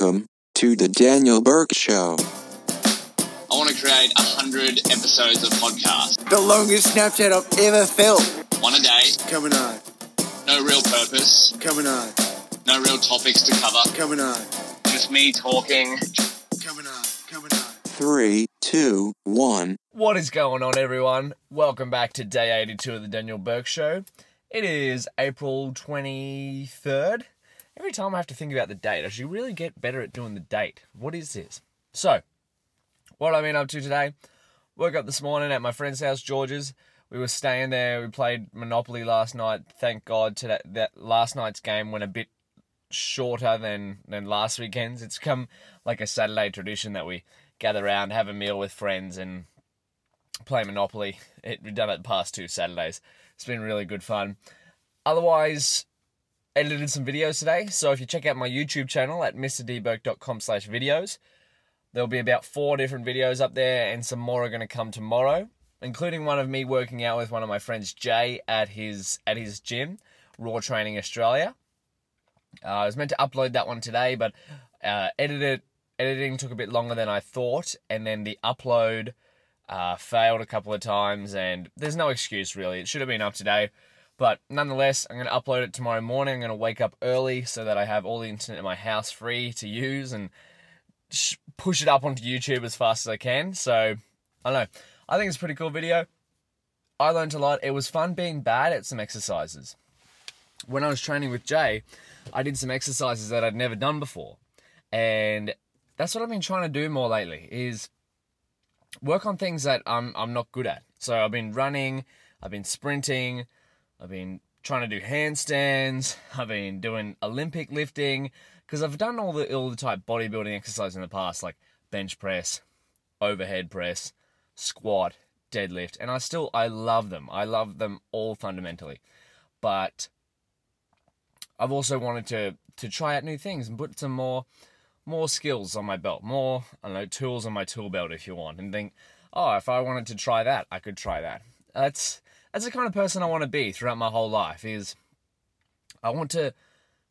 Welcome to the Daniel Bourke Show. I want to create a hundred episodes of podcast. The longest Snapchat I've ever felt. One a day, Coming on, no real purpose, coming on, no real topics to cover. coming on, Just me talking. coming on, coming on. Three, two, one. What is going on, everyone? Welcome back to day 82 of the Daniel Bourke Show. It is April 23rd. Every time I have to think about the date, I should really get better at doing the date. What is this? So, what I've been up to today, woke up this morning at my friend's house, George's. We were staying there. We played Monopoly last night. Thank God that, that last night's game went a bit shorter than, than last weekend's. It's come like a Saturday tradition that we gather around, have a meal with friends, and play Monopoly. It, we've done it the past two Saturdays. It's been really good fun. Otherwise, edited some videos today. So if you check out my YouTube channel at mrdbourke.com slash videos, there'll be about four different videos up there and some more are going to come tomorrow, including one of me working out with one of my friends, Jay, at his at his gym, Raw Training Australia. Uh, I was meant to upload that one today, but uh, edited editing took a bit longer than I thought, and then the upload uh, failed a couple of times, and there's no excuse really. It should have been up today, but nonetheless, I'm going to upload it tomorrow morning. I'm going to wake up early so that I have all the internet in my house free to use and sh- push it up onto YouTube as fast as I can. So I don't know. I think it's a pretty cool video. I learned a lot. It was fun being bad at some exercises. When I was training with Jay, I did some exercises that I'd never done before. And that's what I've been trying to do more lately is work on things that I'm I'm not good at. So I've been running, I've been sprinting, I've been trying to do handstands, I've been doing Olympic lifting because I've done all the all the type bodybuilding exercises in the past like bench press, overhead press, squat, deadlift, and I still I love them. I love them all fundamentally. But I've also wanted to to try out new things and put some more more skills on my belt, more I don't know tools on my tool belt if you want, and think, oh, if I wanted to try that, I could try that. That's that's the kind of person I want to be throughout my whole life. Is I want to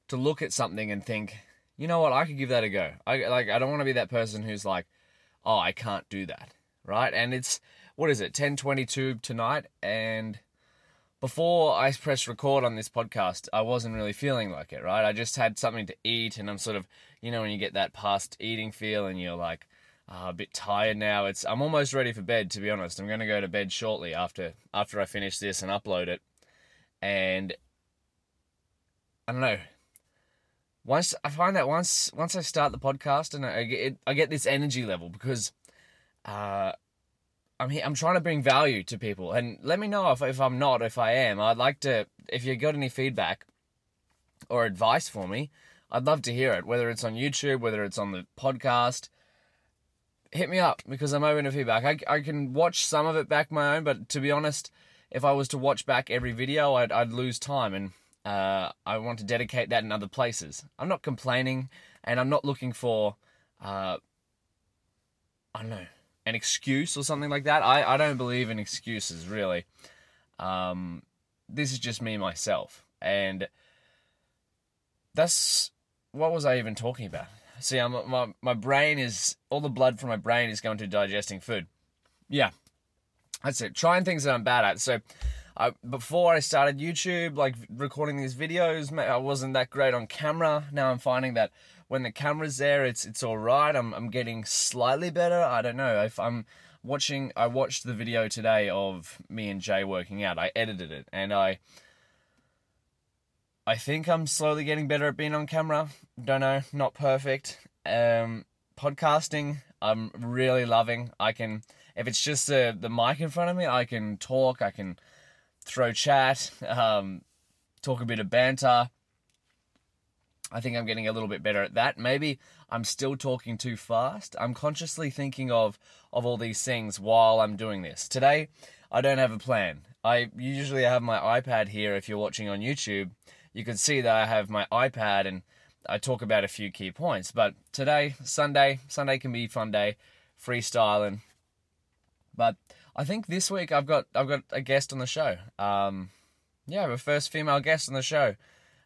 to look at something and think, you know what, I could give that a go. I like I don't want to be that person who's like, oh, I can't do that, right? And it's what is it, ten twenty two tonight, and before I pressed record on this podcast, I wasn't really feeling like it, right? I just had something to eat, and I'm sort of, you know, when you get that past eating feel, and you're like uh, a bit tired now. It's I'm almost ready for bed, to be honest. I'm going to go to bed shortly after after I finish this and upload it, and I don't know. Once I find that once once I start the podcast and I get I get this energy level because. Uh, I'm here, I'm trying to bring value to people, and let me know if if I'm not, if I am. I'd like to, if you got any feedback or advice for me, I'd love to hear it. Whether it's on YouTube, whether it's on the podcast, hit me up because I'm open to feedback. I I can watch some of it back my own, but to be honest, if I was to watch back every video, I'd I'd lose time, and uh, I want to dedicate that in other places. I'm not complaining, and I'm not looking for, uh, I don't know an excuse or something like that. I, I don't believe in excuses really. Um, this is just me myself, and that's what was I even talking about? See, I'm, my my brain is all the blood from my brain is going to digesting food. Yeah, that's it. Trying things that I'm bad at. So. I, before I started YouTube, like recording these videos, I wasn't that great on camera. Now I'm finding that when the camera's there, it's it's all right. I'm I'm getting slightly better. I don't know if I'm watching. I watched the video today of me and Jay working out. I edited it, and I I think I'm slowly getting better at being on camera. Don't know, not perfect. Um, podcasting, I'm really loving. I can if it's just the the mic in front of me, I can talk. I can throw chat, um, talk a bit of banter. I think I'm getting a little bit better at that. Maybe I'm still talking too fast. I'm consciously thinking of of all these things while I'm doing this. Today, I don't have a plan. I usually have my iPad here if you're watching on YouTube. You can see that I have my iPad and I talk about a few key points. But today, Sunday, Sunday can be fun day, freestyling. But I think this week I've got I've got a guest on the show. Um, yeah, the first female guest on the show.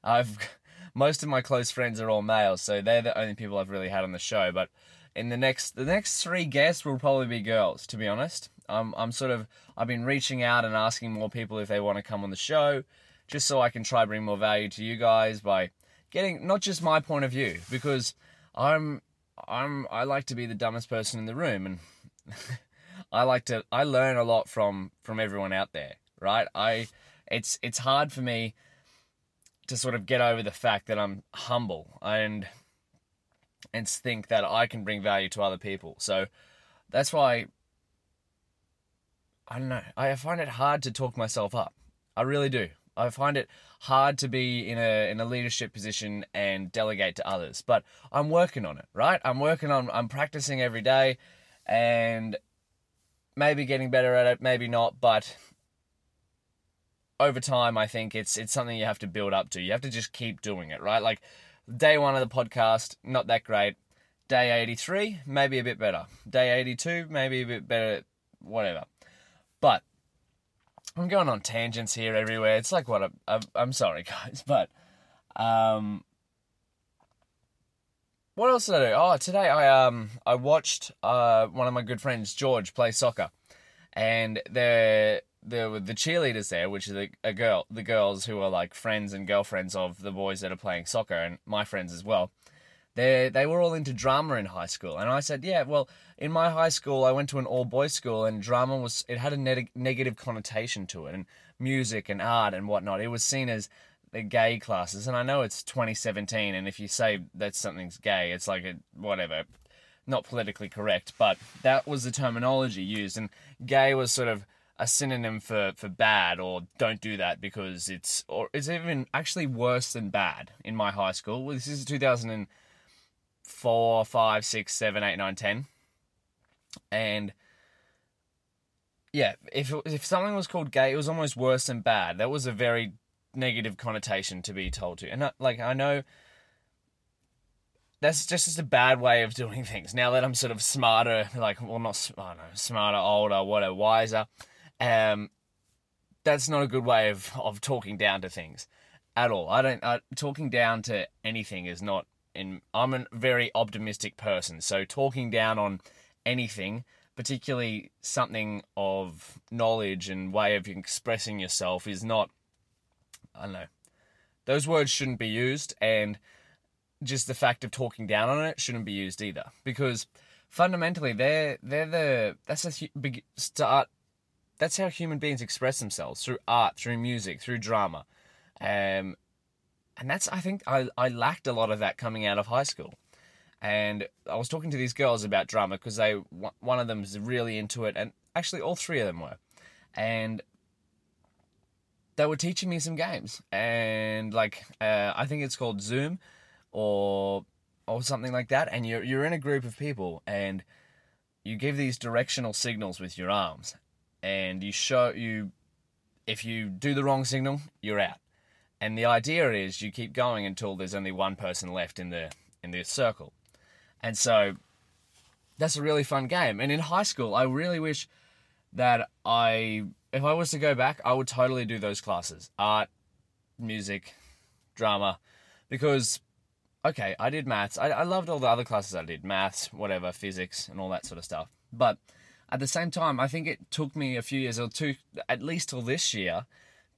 I've most of my close friends are all males, so they're the only people I've really had on the show. But in the next the next three guests will probably be girls. To be honest, I'm I'm sort of I've been reaching out and asking more people if they want to come on the show, just so I can try bring more value to you guys by getting not just my point of view because I'm I'm I like to be the dumbest person in the room and I like to I learn a lot from from everyone out there, right? I it's it's hard for me to sort of get over the fact that I'm humble and and think that I can bring value to other people. So that's why I don't know. I find it hard to talk myself up. I really do. I find it hard to be in a in a leadership position and delegate to others. But I'm working on it, right? I'm working on I'm practicing every day and maybe getting better at it, maybe not, but over time I think it's it's something you have to build up to. You have to just keep doing it, right? Like day 1 of the podcast, not that great. Day 83, maybe a bit better. Day 82, maybe a bit better, whatever. But I'm going on tangents here everywhere. It's like what I'm, I'm sorry, guys, but um, what else did I do? Oh, today I um I watched uh one of my good friends George play soccer, and there there were the cheerleaders there, which is a, a girl, the girls who are like friends and girlfriends of the boys that are playing soccer, and my friends as well. They they were all into drama in high school, and I said, yeah, well, in my high school, I went to an all boys school, and drama was it had a neg- negative connotation to it, and music and art and whatnot. It was seen as the gay classes, and I know it's 2017, and if you say that something's gay, it's like a whatever, not politically correct, but that was the terminology used, and gay was sort of a synonym for for bad or don't do that because it's or it's even actually worse than bad in my high school. This is 2004, 5, 6, 7, 8, 9, 10. And yeah, if if something was called gay, it was almost worse than bad. That was a very negative connotation to be told to. And like I know that's just, just a bad way of doing things. Now that I'm sort of smarter, like well not I know, smarter, older, whatever, wiser, um, that's not a good way of of talking down to things at all. I don't uh, talking down to anything is not in. I'm a very optimistic person, so talking down on anything particularly something of knowledge and way of expressing yourself is not I don't know. Those words shouldn't be used, and just the fact of talking down on it shouldn't be used either. Because fundamentally, they're they're the that's a big start. That's how human beings express themselves through art, through music, through drama, um, and that's I think I I lacked a lot of that coming out of high school. And I was talking to these girls about drama because they one of them was really into it, and actually all three of them were, and they were teaching me some games. And like uh, I think it's called Zoom or or something like that. And you're you're in a group of people and you give these directional signals with your arms. And you show you if you do the wrong signal you're out and the idea is you keep going until there's only one person left in the in the circle. And so that's a really fun game. And in high school I really wish that I if I was to go back, I would totally do those classes. Art, music, drama, because, okay, I did maths. I, I loved all the other classes I did. Maths, whatever, physics, and all that sort of stuff. But at the same time, I think it took me a few years or two, at least till this year,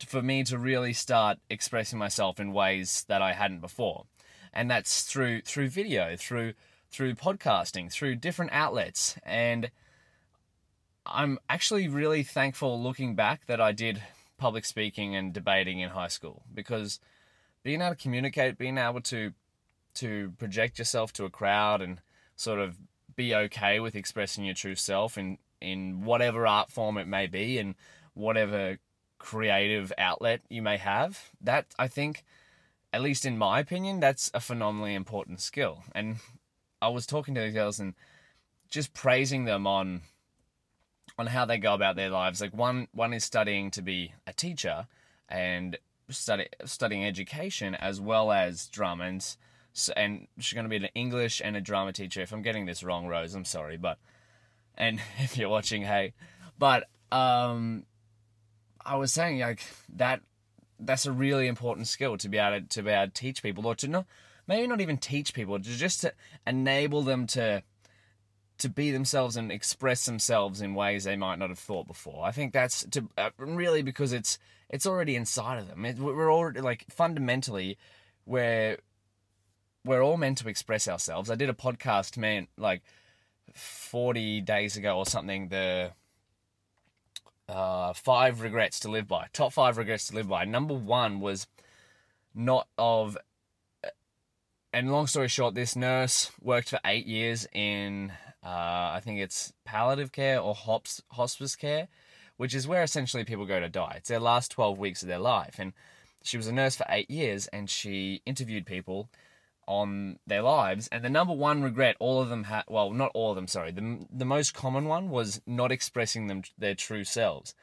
for me to really start expressing myself in ways that I hadn't before. And that's through through video, through through podcasting, through different outlets. And I'm actually really thankful looking back that I did public speaking and debating in high school because being able to communicate, being able to to project yourself to a crowd and sort of be okay with expressing your true self in in whatever art form it may be and whatever creative outlet you may have. That I think at least in my opinion that's a phenomenally important skill. And I was talking to the girls and just praising them on on how they go about their lives. Like one one is studying to be a teacher and study studying education as well as drama and and she's going to be an English and a drama teacher. If I'm getting this wrong, Rose, I'm sorry, but and if you're watching, hey, but um, I was saying like that that's a really important skill to be able to, to be able to teach people, or to not maybe not even teach people, to just to enable them to to be themselves and express themselves in ways they might not have thought before. I think that's to uh, really because it's it's already inside of them. It, we're already like fundamentally we're we're all meant to express ourselves. I did a podcast, man, like forty days ago or something. The uh, five regrets to live by. Top five regrets to live by. Number one was not of. And long story short, this nurse worked for eight years in, uh, I think it's palliative care or hops, hospice care, which is where essentially people go to die. It's their last 12 weeks of their life. And she was a nurse for eight years and she interviewed people on their lives. And the number one regret all of them had, well, not all of them, sorry, the, the most common one was not expressing them their true selves.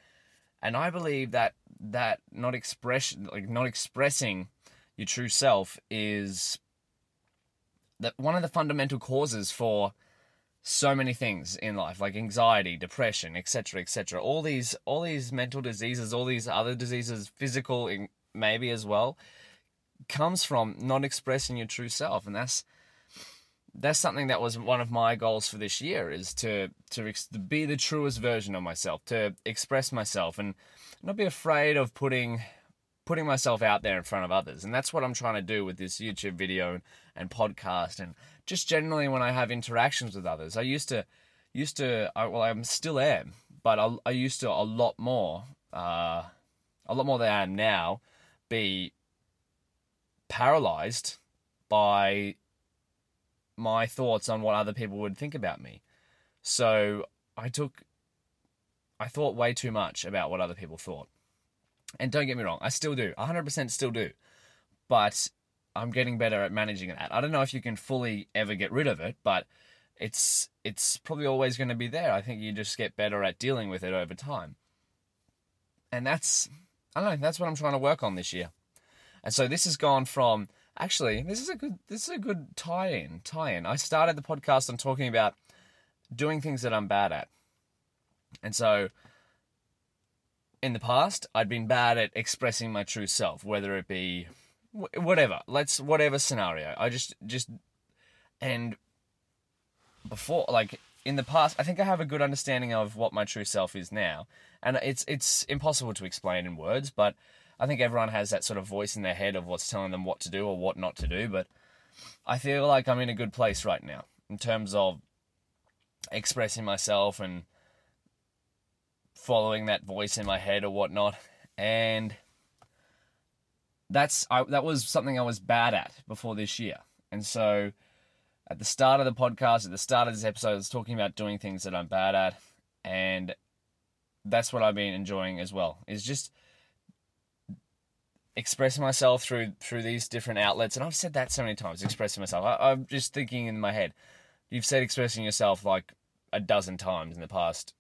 And I believe that that not expression, like not expressing your true self is that one of the fundamental causes for so many things in life like anxiety depression etc etc all these all these mental diseases all these other diseases physical maybe as well comes from not expressing your true self and that's that's something that was one of my goals for this year is to to, ex- to be the truest version of myself to express myself and not be afraid of putting putting myself out there in front of others. And that's what i'm trying to do with this youtube video and podcast and just generally when i have interactions with others. I used to used to I, well i'm still am but I, I used to a lot more uh, a lot more than i am now be paralyzed by my thoughts on what other people would think about me. So I took, I thought way too much about what other people thought. And don't get me wrong, I still do, 100% still do. But I'm getting better at managing that. I don't know if you can fully ever get rid of it, but it's it's probably always going to be there. I think you just get better at dealing with it over time. And that's I don't know, that's what I'm trying to work on this year. And so this has gone from actually this is a good this is a good tie-in tie-in. I started the podcast on talking about doing things that I'm bad at. And so in the past, I'd been bad at expressing my true self, whether it be whatever. Let's whatever scenario. I just just and before like in the past, I think I have a good understanding of what my true self is now. And it's it's impossible to explain in words, but I think everyone has that sort of voice in their head of what's telling them what to do or what not to do, but I feel like I'm in a good place right now in terms of expressing myself and following that voice in my head or whatnot. And that's I, that was something I was bad at before this year. And so at the start of the podcast, at the start of this episode, I was talking about doing things that I'm bad at, and that's what I've been enjoying as well. Is just expressing myself through through these different outlets, and I've said that so many times. Expressing myself, I, I'm just thinking in my head. You've said expressing yourself like a dozen times in the past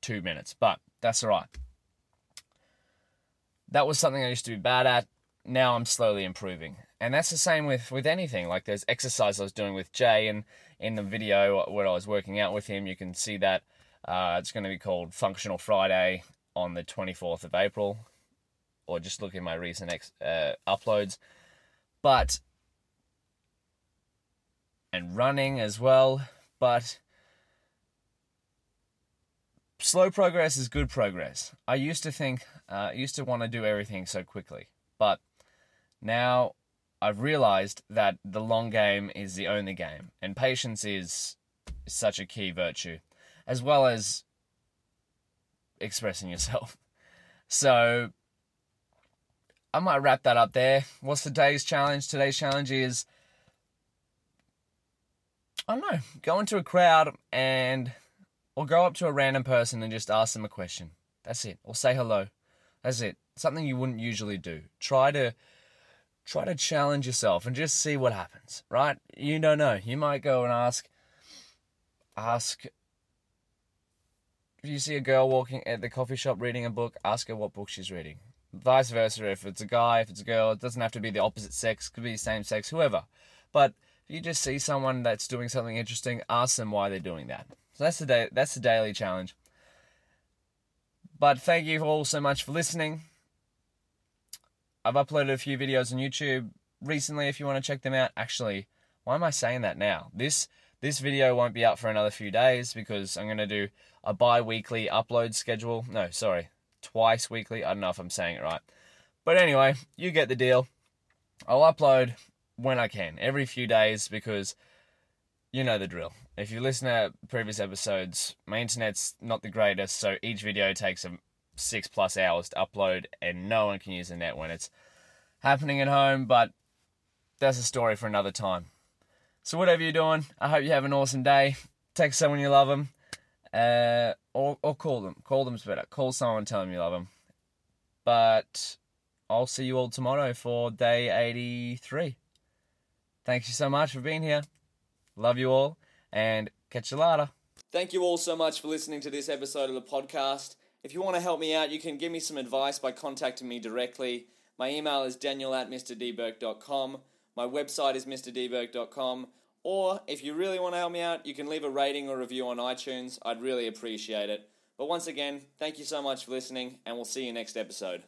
two minutes, but that's all right. That was something I used to be bad at. Now I'm slowly improving, and that's the same with with anything. Like there's exercise I was doing with Jay, and in the video where I was working out with him, you can see that uh, it's going to be called Functional Friday on the 24th of April or just look at my recent ex, uh, uploads. But and running as well, but slow progress is good progress. I used to think, uh, I used to want to do everything so quickly, but now I've realized that the long game is the only game, and patience is such a key virtue, as well as expressing yourself. So I might wrap that up there. What's today's challenge? Today's challenge is I don't know, go into a crowd and or go up to a random person and just ask them a question. That's it. Or say hello. That's it. Something you wouldn't usually do. Try to try to challenge yourself and just see what happens, right? You don't know. You might go and ask ask if you see a girl walking at the coffee shop reading a book, ask her what book she's reading vice versa. If it's a guy, if it's a girl, it doesn't have to be the opposite sex, could be the same sex, whoever. But if you just see someone that's doing something interesting, ask them why they're doing that. So that's the day. That's the daily challenge. But thank you all so much for listening. I've uploaded a few videos on YouTube recently if you want to check them out. Actually, why am I saying that now? This this video won't be up for another few days because I'm going to do a bi-weekly upload schedule. No, sorry, twice weekly. I don't know if I'm saying it right. But anyway, you get the deal. I'll upload when I can, every few days because you know the drill. If you listen to previous episodes, my internet's not the greatest, so each video takes six plus hours to upload, and no one can use the net when it's happening at home. But that's a story for another time. So whatever you're doing, I hope you have an awesome day. Text someone you love them, uh, or or call them. Call them's better. Call someone, tell them you love them. But I'll see you all tomorrow for day 83. Thank you so much for being here. Love you all, and catch you later. Thank you all so much for listening to this episode of the podcast. If you want to help me out, you can give me some advice by contacting me directly. My email is daniel at mrdbourke.com. My website is mrdbourke.com. Or if you really want to help me out, you can leave a rating or review on iTunes. I'd really appreciate it. But once again, thank you so much for listening, and we'll see you next episode.